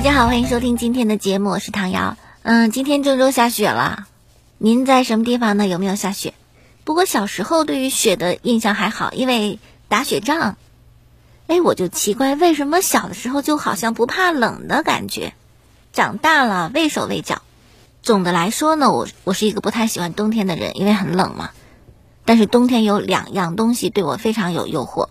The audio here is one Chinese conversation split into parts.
大家好，欢迎收听今天的节目，我是唐瑶。嗯，今天郑州下雪了，您在什么地方呢？有没有下雪？不过小时候对于雪的印象还好，因为打雪仗。哎，我就奇怪，为什么小的时候就好像不怕冷的感觉，长大了畏手畏脚。总的来说呢，我我是一个不太喜欢冬天的人，因为很冷嘛。但是冬天有两样东西对我非常有诱惑，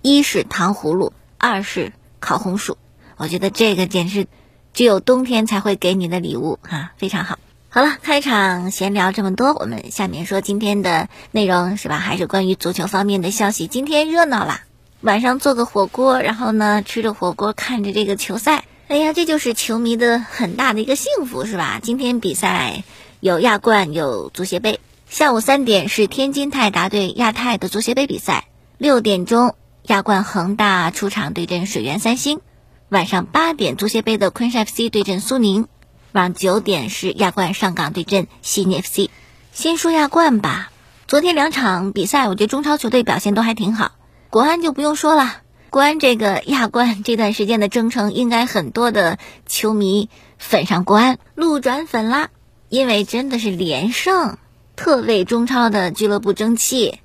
一是糖葫芦，二是烤红薯。我觉得这个简直只有冬天才会给你的礼物哈，非常好。好了，开场闲聊这么多，我们下面说今天的内容是吧？还是关于足球方面的消息。今天热闹了，晚上做个火锅，然后呢吃着火锅看着这个球赛，哎呀，这就是球迷的很大的一个幸福是吧？今天比赛有亚冠，有足协杯。下午三点是天津泰达对亚泰的足协杯比赛，六点钟亚冠恒大出场对阵水源三星，晚上八点足协杯的昆山 FC 对阵苏宁。晚上九点是亚冠上港对阵悉尼 FC。先说亚冠吧，昨天两场比赛，我觉得中超球队表现都还挺好。国安就不用说了，国安这个亚冠这段时间的征程，应该很多的球迷粉上国安，路转粉啦，因为真的是连胜，特为中超的俱乐部争气，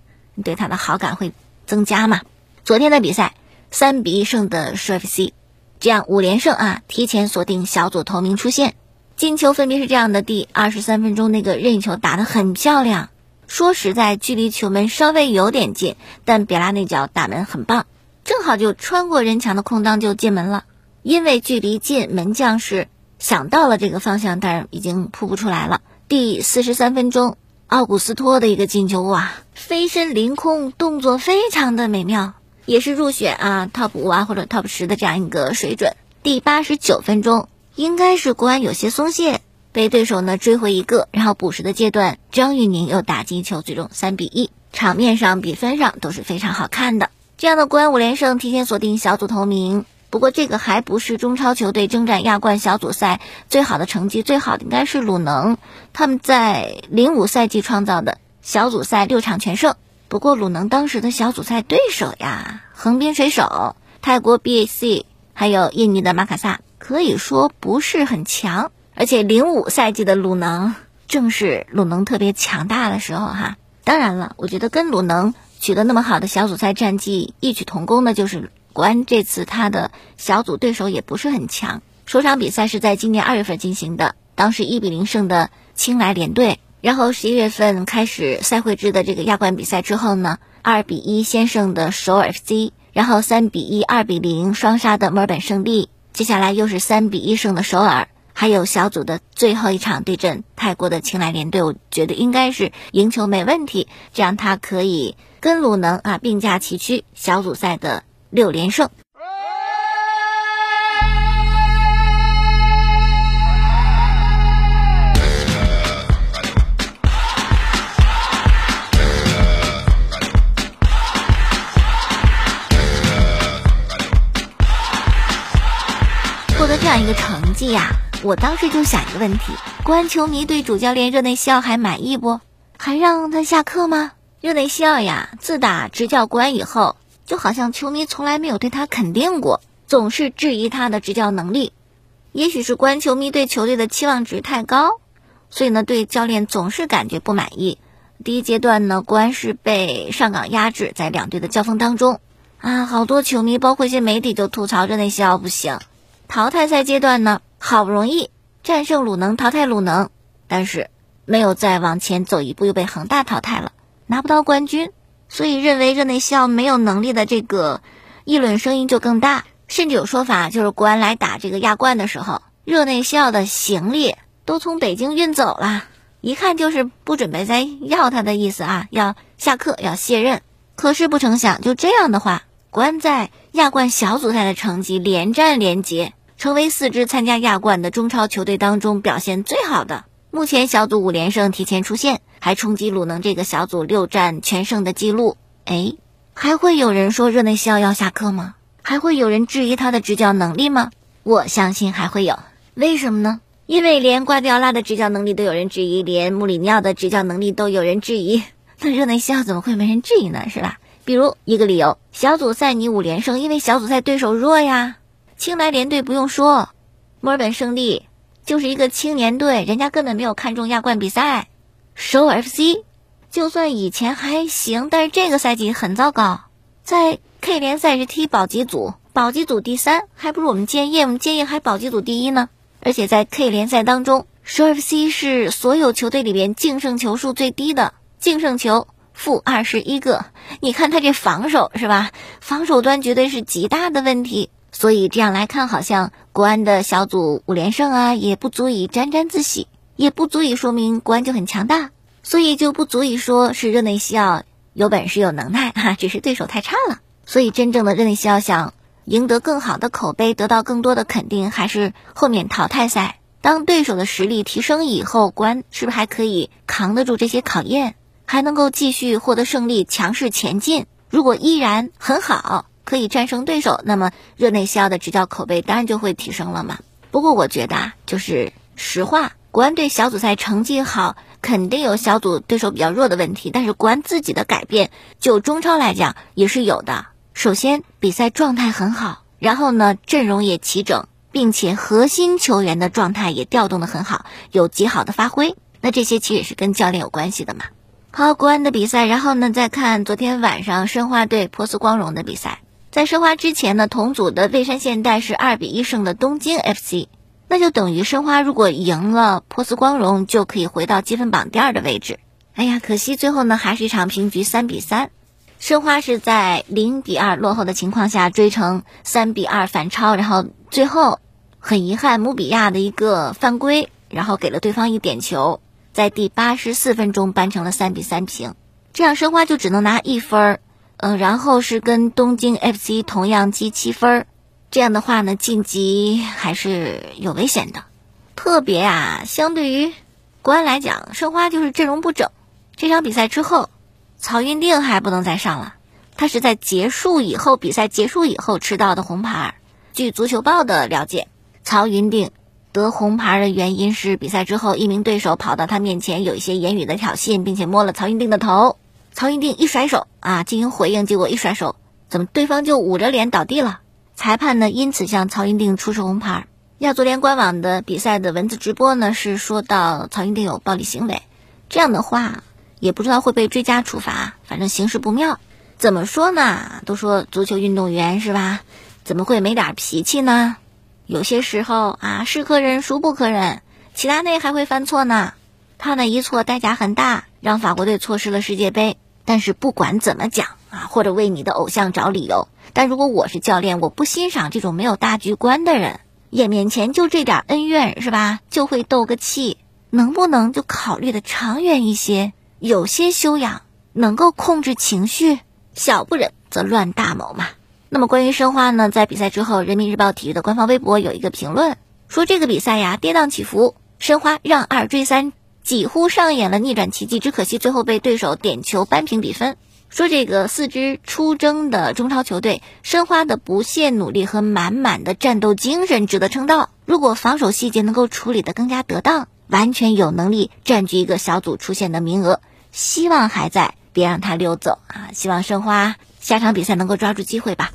对他的好感会增加嘛？昨天的比赛三比一胜的舒 FC，这样五连胜啊，提前锁定小组头名出线。进球分别是这样的：第二十三分钟那个任意球打得很漂亮，说实在，距离球门稍微有点近，但别拉那脚打门很棒，正好就穿过人墙的空当就进门了。因为距离近，门将是想到了这个方向，但是已经扑不出来了。第四十三分钟，奥古斯托的一个进球，哇，飞身凌空，动作非常的美妙，也是入选啊 top 五啊或者 top 十的这样一个水准。第八十九分钟。应该是国安有些松懈，被对手呢追回一个，然后补时的阶段，张玉宁又打进球，最终三比一。场面上、比分上都是非常好看的。这样的国安五连胜，提前锁定小组头名。不过这个还不是中超球队征战亚冠小组赛最好的成绩，最好的应该是鲁能，他们在零五赛季创造的小组赛六场全胜。不过鲁能当时的小组赛对手呀，横滨水手、泰国 BAC，还有印尼的马卡萨。可以说不是很强，而且零五赛季的鲁能正是鲁能特别强大的时候哈。当然了，我觉得跟鲁能取得那么好的小组赛战绩异曲同工的，就是国安这次他的小组对手也不是很强。首场比赛是在今年二月份进行的，当时一比零胜的青莱联队，然后十一月份开始赛会制的这个亚冠比赛之后呢，二比一先胜的首尔 FC，然后三比一、二比零双杀的墨尔本胜利。接下来又是三比一胜的首尔，还有小组的最后一场对阵泰国的青莱联队，我觉得应该是赢球没问题，这样他可以跟鲁能啊并驾齐驱，小组赛的六连胜。呀，我当时就想一个问题：国安球迷对主教练热内西奥还满意不？还让他下课吗？热内西奥呀，自打执教国安以后，就好像球迷从来没有对他肯定过，总是质疑他的执教能力。也许是国安球迷对球队的期望值太高，所以呢，对教练总是感觉不满意。第一阶段呢，国安是被上港压制，在两队的交锋当中，啊，好多球迷包括一些媒体就吐槽热内西奥不行。淘汰赛阶段呢，好不容易战胜鲁能，淘汰鲁能，但是没有再往前走一步，又被恒大淘汰了，拿不到冠军，所以认为热内西奥没有能力的这个议论声音就更大。甚至有说法，就是国安来打这个亚冠的时候，热内西奥的行李都从北京运走了，一看就是不准备再要他的意思啊，要下课要卸任。可是不成想，就这样的话，国安在亚冠小组赛的成绩连战连捷。成为四支参加亚冠的中超球队当中表现最好的，目前小组五连胜提前出线，还冲击鲁能这个小组六战全胜的记录。哎，还会有人说热内西奥要下课吗？还会有人质疑他的执教能力吗？我相信还会有。为什么呢？因为连瓜迪奥拉的执教能力都有人质疑，连穆里尼奥的执教能力都有人质疑，那热内西奥怎么会没人质疑呢？是吧？比如一个理由，小组赛你五连胜，因为小组赛对手弱呀。青莱联队不用说，墨尔本胜利就是一个青年队，人家根本没有看中亚冠比赛。首尔 FC 就算以前还行，但是这个赛季很糟糕，在 K 联赛是踢保级组，保级组第三，还不如我们建业，我们建业还保级组第一呢。而且在 K 联赛当中，首尔 FC 是所有球队里边净胜球数最低的，净胜球负二十一个。你看他这防守是吧？防守端绝对是极大的问题。所以这样来看，好像国安的小组五连胜啊，也不足以沾沾自喜，也不足以说明国安就很强大，所以就不足以说是热内西奥有本事有能耐哈，只是对手太差了。所以真正的热内西奥想赢得更好的口碑，得到更多的肯定，还是后面淘汰赛，当对手的实力提升以后，国安是不是还可以扛得住这些考验，还能够继续获得胜利，强势前进？如果依然很好。可以战胜对手，那么热内西奥的执教口碑当然就会提升了嘛。不过我觉得啊，就是实话，国安队小组赛成绩好，肯定有小组对手比较弱的问题。但是国安自己的改变，就中超来讲也是有的。首先比赛状态很好，然后呢阵容也齐整，并且核心球员的状态也调动的很好，有极好的发挥。那这些其实也是跟教练有关系的嘛。好，国安的比赛，然后呢再看昨天晚上申花队波斯光荣的比赛。在申花之前呢，同组的蔚山现代是二比一胜的东京 FC，那就等于申花如果赢了波斯光荣，就可以回到积分榜第二的位置。哎呀，可惜最后呢还是一场平局，三比三。申花是在零比二落后的情况下追成三比二反超，然后最后很遗憾姆比亚的一个犯规，然后给了对方一点球，在第八十四分钟扳成了三比三平，这样申花就只能拿一分儿嗯，然后是跟东京 FC 同样积七分儿，这样的话呢，晋级还是有危险的。特别啊，相对于国安来讲，申花就是阵容不整。这场比赛之后，曹云定还不能再上了，他是在结束以后，比赛结束以后吃到的红牌。据足球报的了解，曹云定得红牌的原因是比赛之后，一名对手跑到他面前，有一些言语的挑衅，并且摸了曹云定的头。曹云定一甩手啊，进行回应，结果一甩手，怎么对方就捂着脸倒地了？裁判呢，因此向曹云定出示红牌。亚足联官网的比赛的文字直播呢，是说到曹云定有暴力行为，这样的话也不知道会被追加处罚，反正形势不妙。怎么说呢？都说足球运动员是吧？怎么会没点脾气呢？有些时候啊，是可忍孰不可忍，齐达内还会犯错呢，他那一错代价很大，让法国队错失了世界杯。但是不管怎么讲啊，或者为你的偶像找理由，但如果我是教练，我不欣赏这种没有大局观的人。眼面前就这点恩怨是吧？就会斗个气，能不能就考虑的长远一些？有些修养，能够控制情绪，小不忍则乱大谋嘛。那么关于申花呢，在比赛之后，人民日报体育的官方微博有一个评论，说这个比赛呀跌宕起伏，申花让二追三。几乎上演了逆转奇迹，只可惜最后被对手点球扳平比分。说这个四支出征的中超球队，申花的不懈努力和满满的战斗精神值得称道。如果防守细节能够处理得更加得当，完全有能力占据一个小组出线的名额。希望还在，别让他溜走啊！希望申花下场比赛能够抓住机会吧。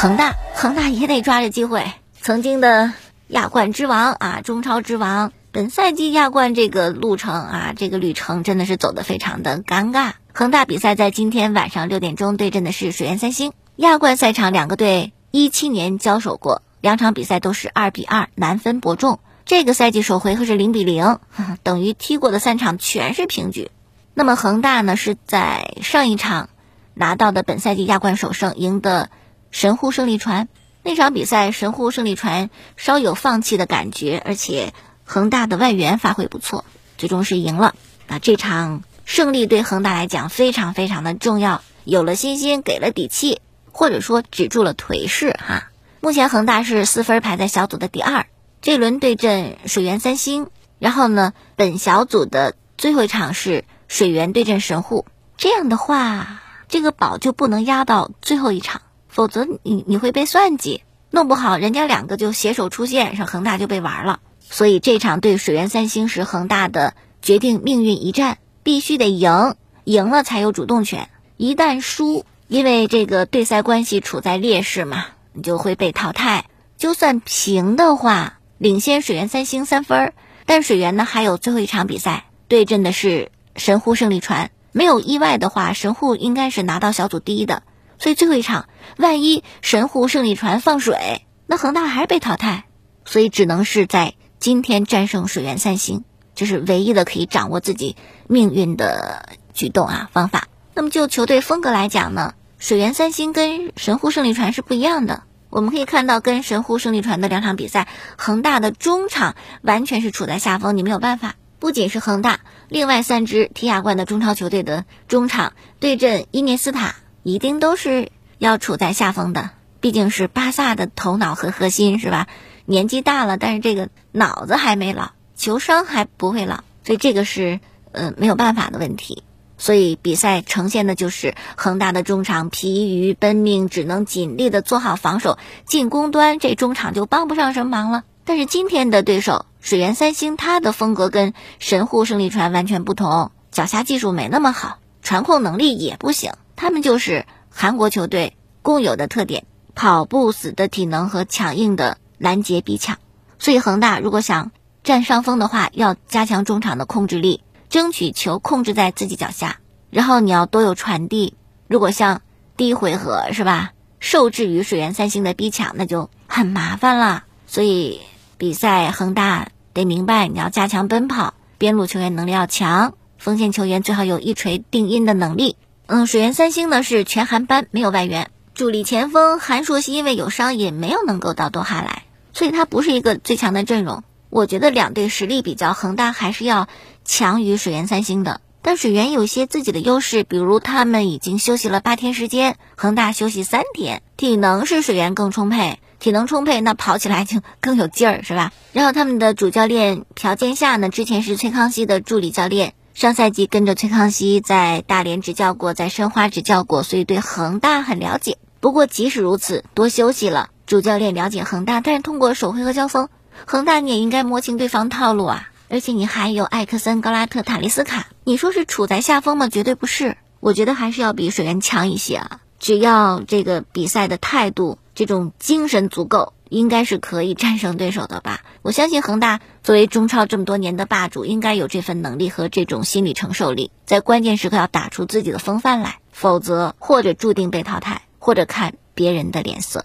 恒大，恒大也得抓着机会。曾经的亚冠之王啊，中超之王，本赛季亚冠这个路程啊，这个旅程真的是走得非常的尴尬。恒大比赛在今天晚上六点钟对阵的是水源三星。亚冠赛场两个队一七年交手过，两场比赛都是二比二难分伯仲。这个赛季首回合是零比零，等于踢过的三场全是平局。那么恒大呢，是在上一场拿到的本赛季亚冠首胜，赢得。神户胜利船那场比赛，神户胜利船稍有放弃的感觉，而且恒大的外援发挥不错，最终是赢了。那这场胜利对恒大来讲非常非常的重要，有了信心，给了底气，或者说止住了颓势哈。目前恒大是四分排在小组的第二，这轮对阵水源三星，然后呢，本小组的最后一场是水源对阵神户，这样的话，这个宝就不能压到最后一场。否则你你会被算计，弄不好人家两个就携手出线，上恒大就被玩了。所以这场对水原三星是恒大的决定命运一战，必须得赢，赢了才有主动权。一旦输，因为这个对赛关系处在劣势嘛，你就会被淘汰。就算平的话，领先水原三星三分儿，但水原呢还有最后一场比赛，对阵的是神户胜利船。没有意外的话，神户应该是拿到小组第一的。所以最后一场，万一神户胜利船放水，那恒大还是被淘汰。所以只能是在今天战胜水原三星，这是唯一的可以掌握自己命运的举动啊方法。那么就球队风格来讲呢，水原三星跟神户胜利船是不一样的。我们可以看到，跟神户胜利船的两场比赛，恒大的中场完全是处在下风，你没有办法。不仅是恒大，另外三支踢亚冠的中超球队的中场对阵伊涅斯塔，一定都是要处在下风的。毕竟是巴萨的头脑和核心，是吧？年纪大了，但是这个脑子还没老，球商还不会老，所以这个是呃没有办法的问题。所以比赛呈现的就是恒大的中场疲于奔命，只能尽力的做好防守，进攻端这中场就帮不上什么忙了。但是今天的对手水原三星，他的风格跟神户胜利船完全不同，脚下技术没那么好，传控能力也不行。他们就是韩国球队共有的特点：跑不死的体能和强硬的拦截逼抢。所以恒大如果想占上风的话，要加强中场的控制力，争取球控制在自己脚下，然后你要多有传递。如果像第一回合是吧，受制于水原三星的逼抢，那就很麻烦了。所以。比赛恒大得明白，你要加强奔跑，边路球员能力要强，锋线球员最好有一锤定音的能力。嗯，水原三星呢是全韩班没有外援，主力前锋韩硕熙因为有伤也没有能够到多哈来，所以他不是一个最强的阵容。我觉得两队实力比较，恒大还是要强于水原三星的。但水原有些自己的优势，比如他们已经休息了八天时间，恒大休息三天，体能是水源更充沛。体能充沛，那跑起来就更有劲儿，是吧？然后他们的主教练朴建夏呢，之前是崔康熙的助理教练，上赛季跟着崔康熙在大连执教过，在申花执教过，所以对恒大很了解。不过即使如此，多休息了，主教练了解恒大，但是通过首回合交锋，恒大你也应该摸清对方套路啊！而且你还有艾克森、高拉特、塔利斯卡，你说是处在下风吗？绝对不是，我觉得还是要比水源强一些啊！只要这个比赛的态度。这种精神足够，应该是可以战胜对手的吧？我相信恒大作为中超这么多年的霸主，应该有这份能力和这种心理承受力，在关键时刻要打出自己的风范来，否则或者注定被淘汰，或者看别人的脸色。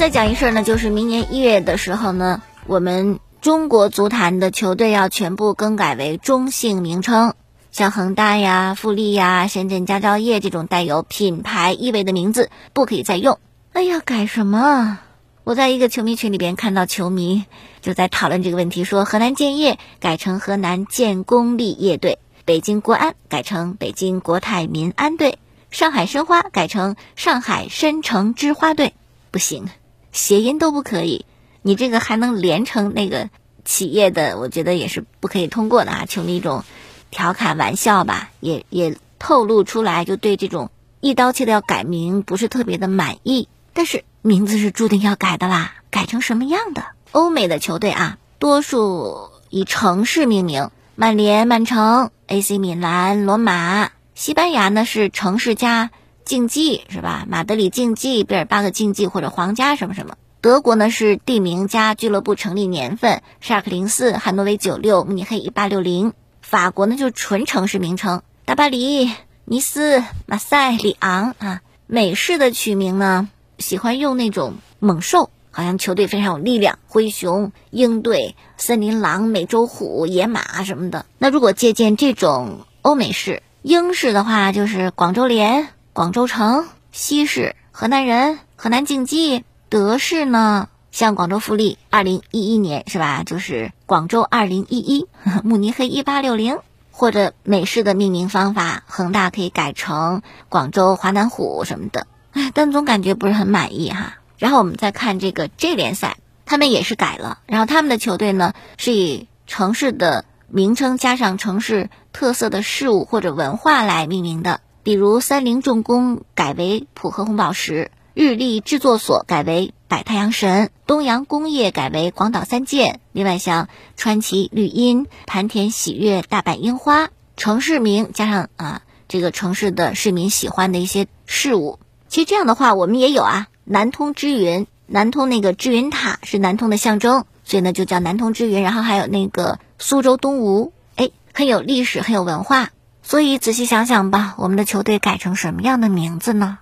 再讲一事儿呢，就是明年一月的时候呢，我们中国足坛的球队要全部更改为中性名称，像恒大呀、富力呀、深圳佳兆业这种带有品牌意味的名字不可以再用。哎呀，改什么？我在一个球迷群里边看到球迷就在讨论这个问题，说河南建业改成河南建功立业队，北京国安改成北京国泰民安队，上海申花改成上海申城之花队，不行。谐音都不可以，你这个还能连成那个企业的，我觉得也是不可以通过的啊！球迷一种调侃玩笑吧，也也透露出来，就对这种一刀切的要改名不是特别的满意。但是名字是注定要改的啦，改成什么样的？欧美的球队啊，多数以城市命名，曼联、曼城、AC 米兰、罗马；西班牙呢是城市加。竞技是吧？马德里竞技、贝尔巴赫竞技或者皇家什么什么。德国呢是地名加俱乐部成立年份，沙克零四、汉诺威九六、慕尼黑一八六零。法国呢就纯城市名称，大巴黎、尼斯、马赛、里昂啊。美式的取名呢，喜欢用那种猛兽，好像球队非常有力量，灰熊、鹰队、森林狼、美洲虎、野马什么的。那如果借鉴这种欧美式、英式的话，就是广州联。广州城、西市、河南人、河南竞技、德式呢，像广州富力，二零一一年是吧？就是广州二零一一，慕尼黑一八六零，或者美式的命名方法，恒大可以改成广州华南虎什么的。但总感觉不是很满意哈。然后我们再看这个 J 联赛，他们也是改了，然后他们的球队呢是以城市的名称加上城市特色的事物或者文化来命名的，比如三菱重工改为浦和红宝石，日立制作所改为百太阳神，东阳工业改为广岛三剑。另外像川崎绿荫、盘田喜悦、大阪樱花，城市名加上啊这个城市的市民喜欢的一些事物。其实这样的话，我们也有啊。南通之云，南通那个之云塔是南通的象征，所以呢就叫南通之云。然后还有那个苏州东吴，哎，很有历史，很有文化。所以仔细想想吧，我们的球队改成什么样的名字呢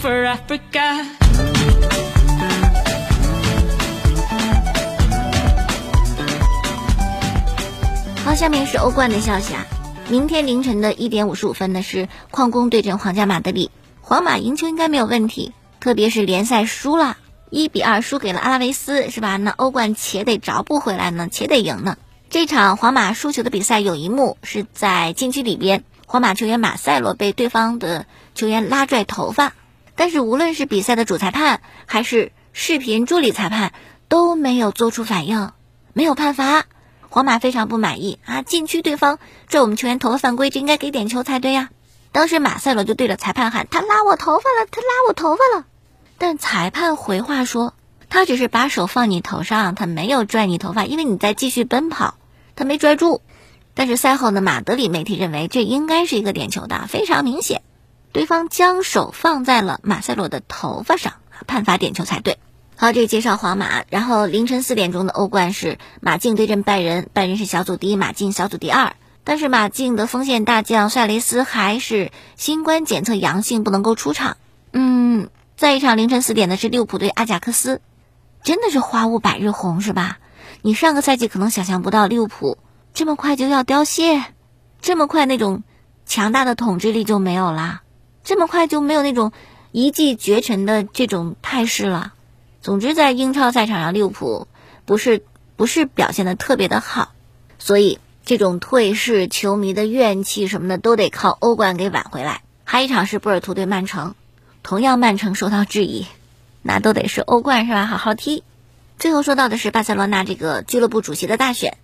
？for Africa。好，下面是欧冠的消息啊。明天凌晨的一点五十五分呢，是矿工对阵皇家马德里，皇马赢球应该没有问题。特别是联赛输了，一比二输给了阿拉维斯，是吧？那欧冠且得着不回来呢，且得赢呢。这场皇马输球的比赛有一幕是在禁区里边，皇马球员马塞洛被对方的球员拉拽头发。但是无论是比赛的主裁判还是视频助理裁判都没有做出反应，没有判罚，皇马非常不满意啊！禁区对方拽我们球员头发犯规，这应该给点球才对呀。当时马塞洛就对着裁判喊：“他拉我头发了，他拉我头发了。”但裁判回话说：“他只是把手放你头上，他没有拽你头发，因为你在继续奔跑，他没拽住。”但是赛后呢，马德里媒体认为这应该是一个点球的，非常明显。对方将手放在了马塞洛的头发上，判罚点球才对。好，这个介绍皇马。然后凌晨四点钟的欧冠是马竞对阵拜仁，拜仁是小组第一，马竞小组第二。但是马竞的锋线大将帅雷斯还是新冠检测阳性，不能够出场。嗯，在一场凌晨四点的是利物浦对阿贾克斯，真的是花无百日红是吧？你上个赛季可能想象不到利物浦这么快就要凋谢，这么快那种强大的统治力就没有啦。这么快就没有那种一骑绝尘的这种态势了。总之，在英超赛场上，利物浦不是不是表现的特别的好，所以这种退市、球迷的怨气什么的都得靠欧冠给挽回来。还一场是波尔图对曼城，同样曼城受到质疑，那都得是欧冠是吧？好好踢。最后说到的是巴塞罗那这个俱乐部主席的大选，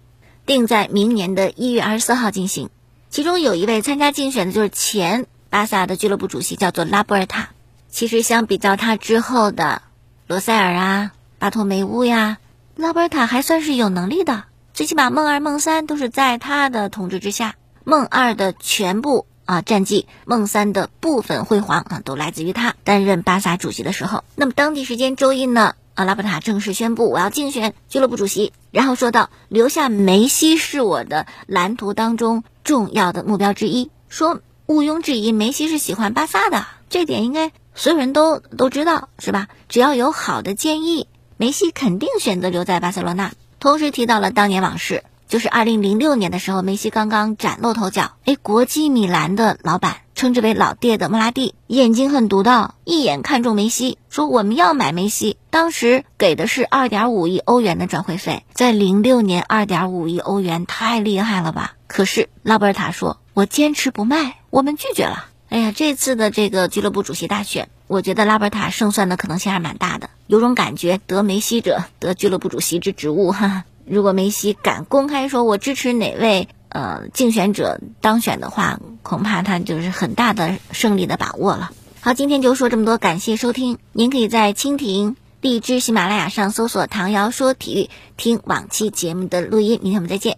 定在明年的一月二十四号进行，其中有一位参加竞选的就是前。巴萨的俱乐部主席叫做拉波尔塔。其实相比较他之后的罗塞尔啊、巴托梅乌呀，拉波尔塔还算是有能力的。最起码梦二、梦三都是在他的统治之下。梦二的全部啊战绩，梦三的部分辉煌啊，都来自于他担任巴萨主席的时候。那么当地时间周一呢，啊拉波塔正式宣布我要竞选俱乐部主席，然后说到留下梅西是我的蓝图当中重要的目标之一，说。毋庸置疑，梅西是喜欢巴萨的，这点应该所有人都都知道，是吧？只要有好的建议，梅西肯定选择留在巴塞罗那。同时提到了当年往事，就是二零零六年的时候，梅西刚刚崭露头角。哎，国际米兰的老板称之为老爹的莫拉蒂，眼睛很独到，一眼看中梅西，说我们要买梅西。当时给的是二点五亿欧元的转会费，在零六年二点五亿欧元太厉害了吧？可是拉波尔塔说。我坚持不卖，我们拒绝了。哎呀，这次的这个俱乐部主席大选，我觉得拉波塔胜算的可能性还是蛮大的。有种感觉，得梅西者得俱乐部主席之职务。哈，如果梅西敢公开说我支持哪位呃竞选者当选的话，恐怕他就是很大的胜利的把握了。好，今天就说这么多，感谢收听。您可以在蜻蜓、荔枝、喜马拉雅上搜索“唐瑶说体育”，听往期节目的录音。明天我们再见。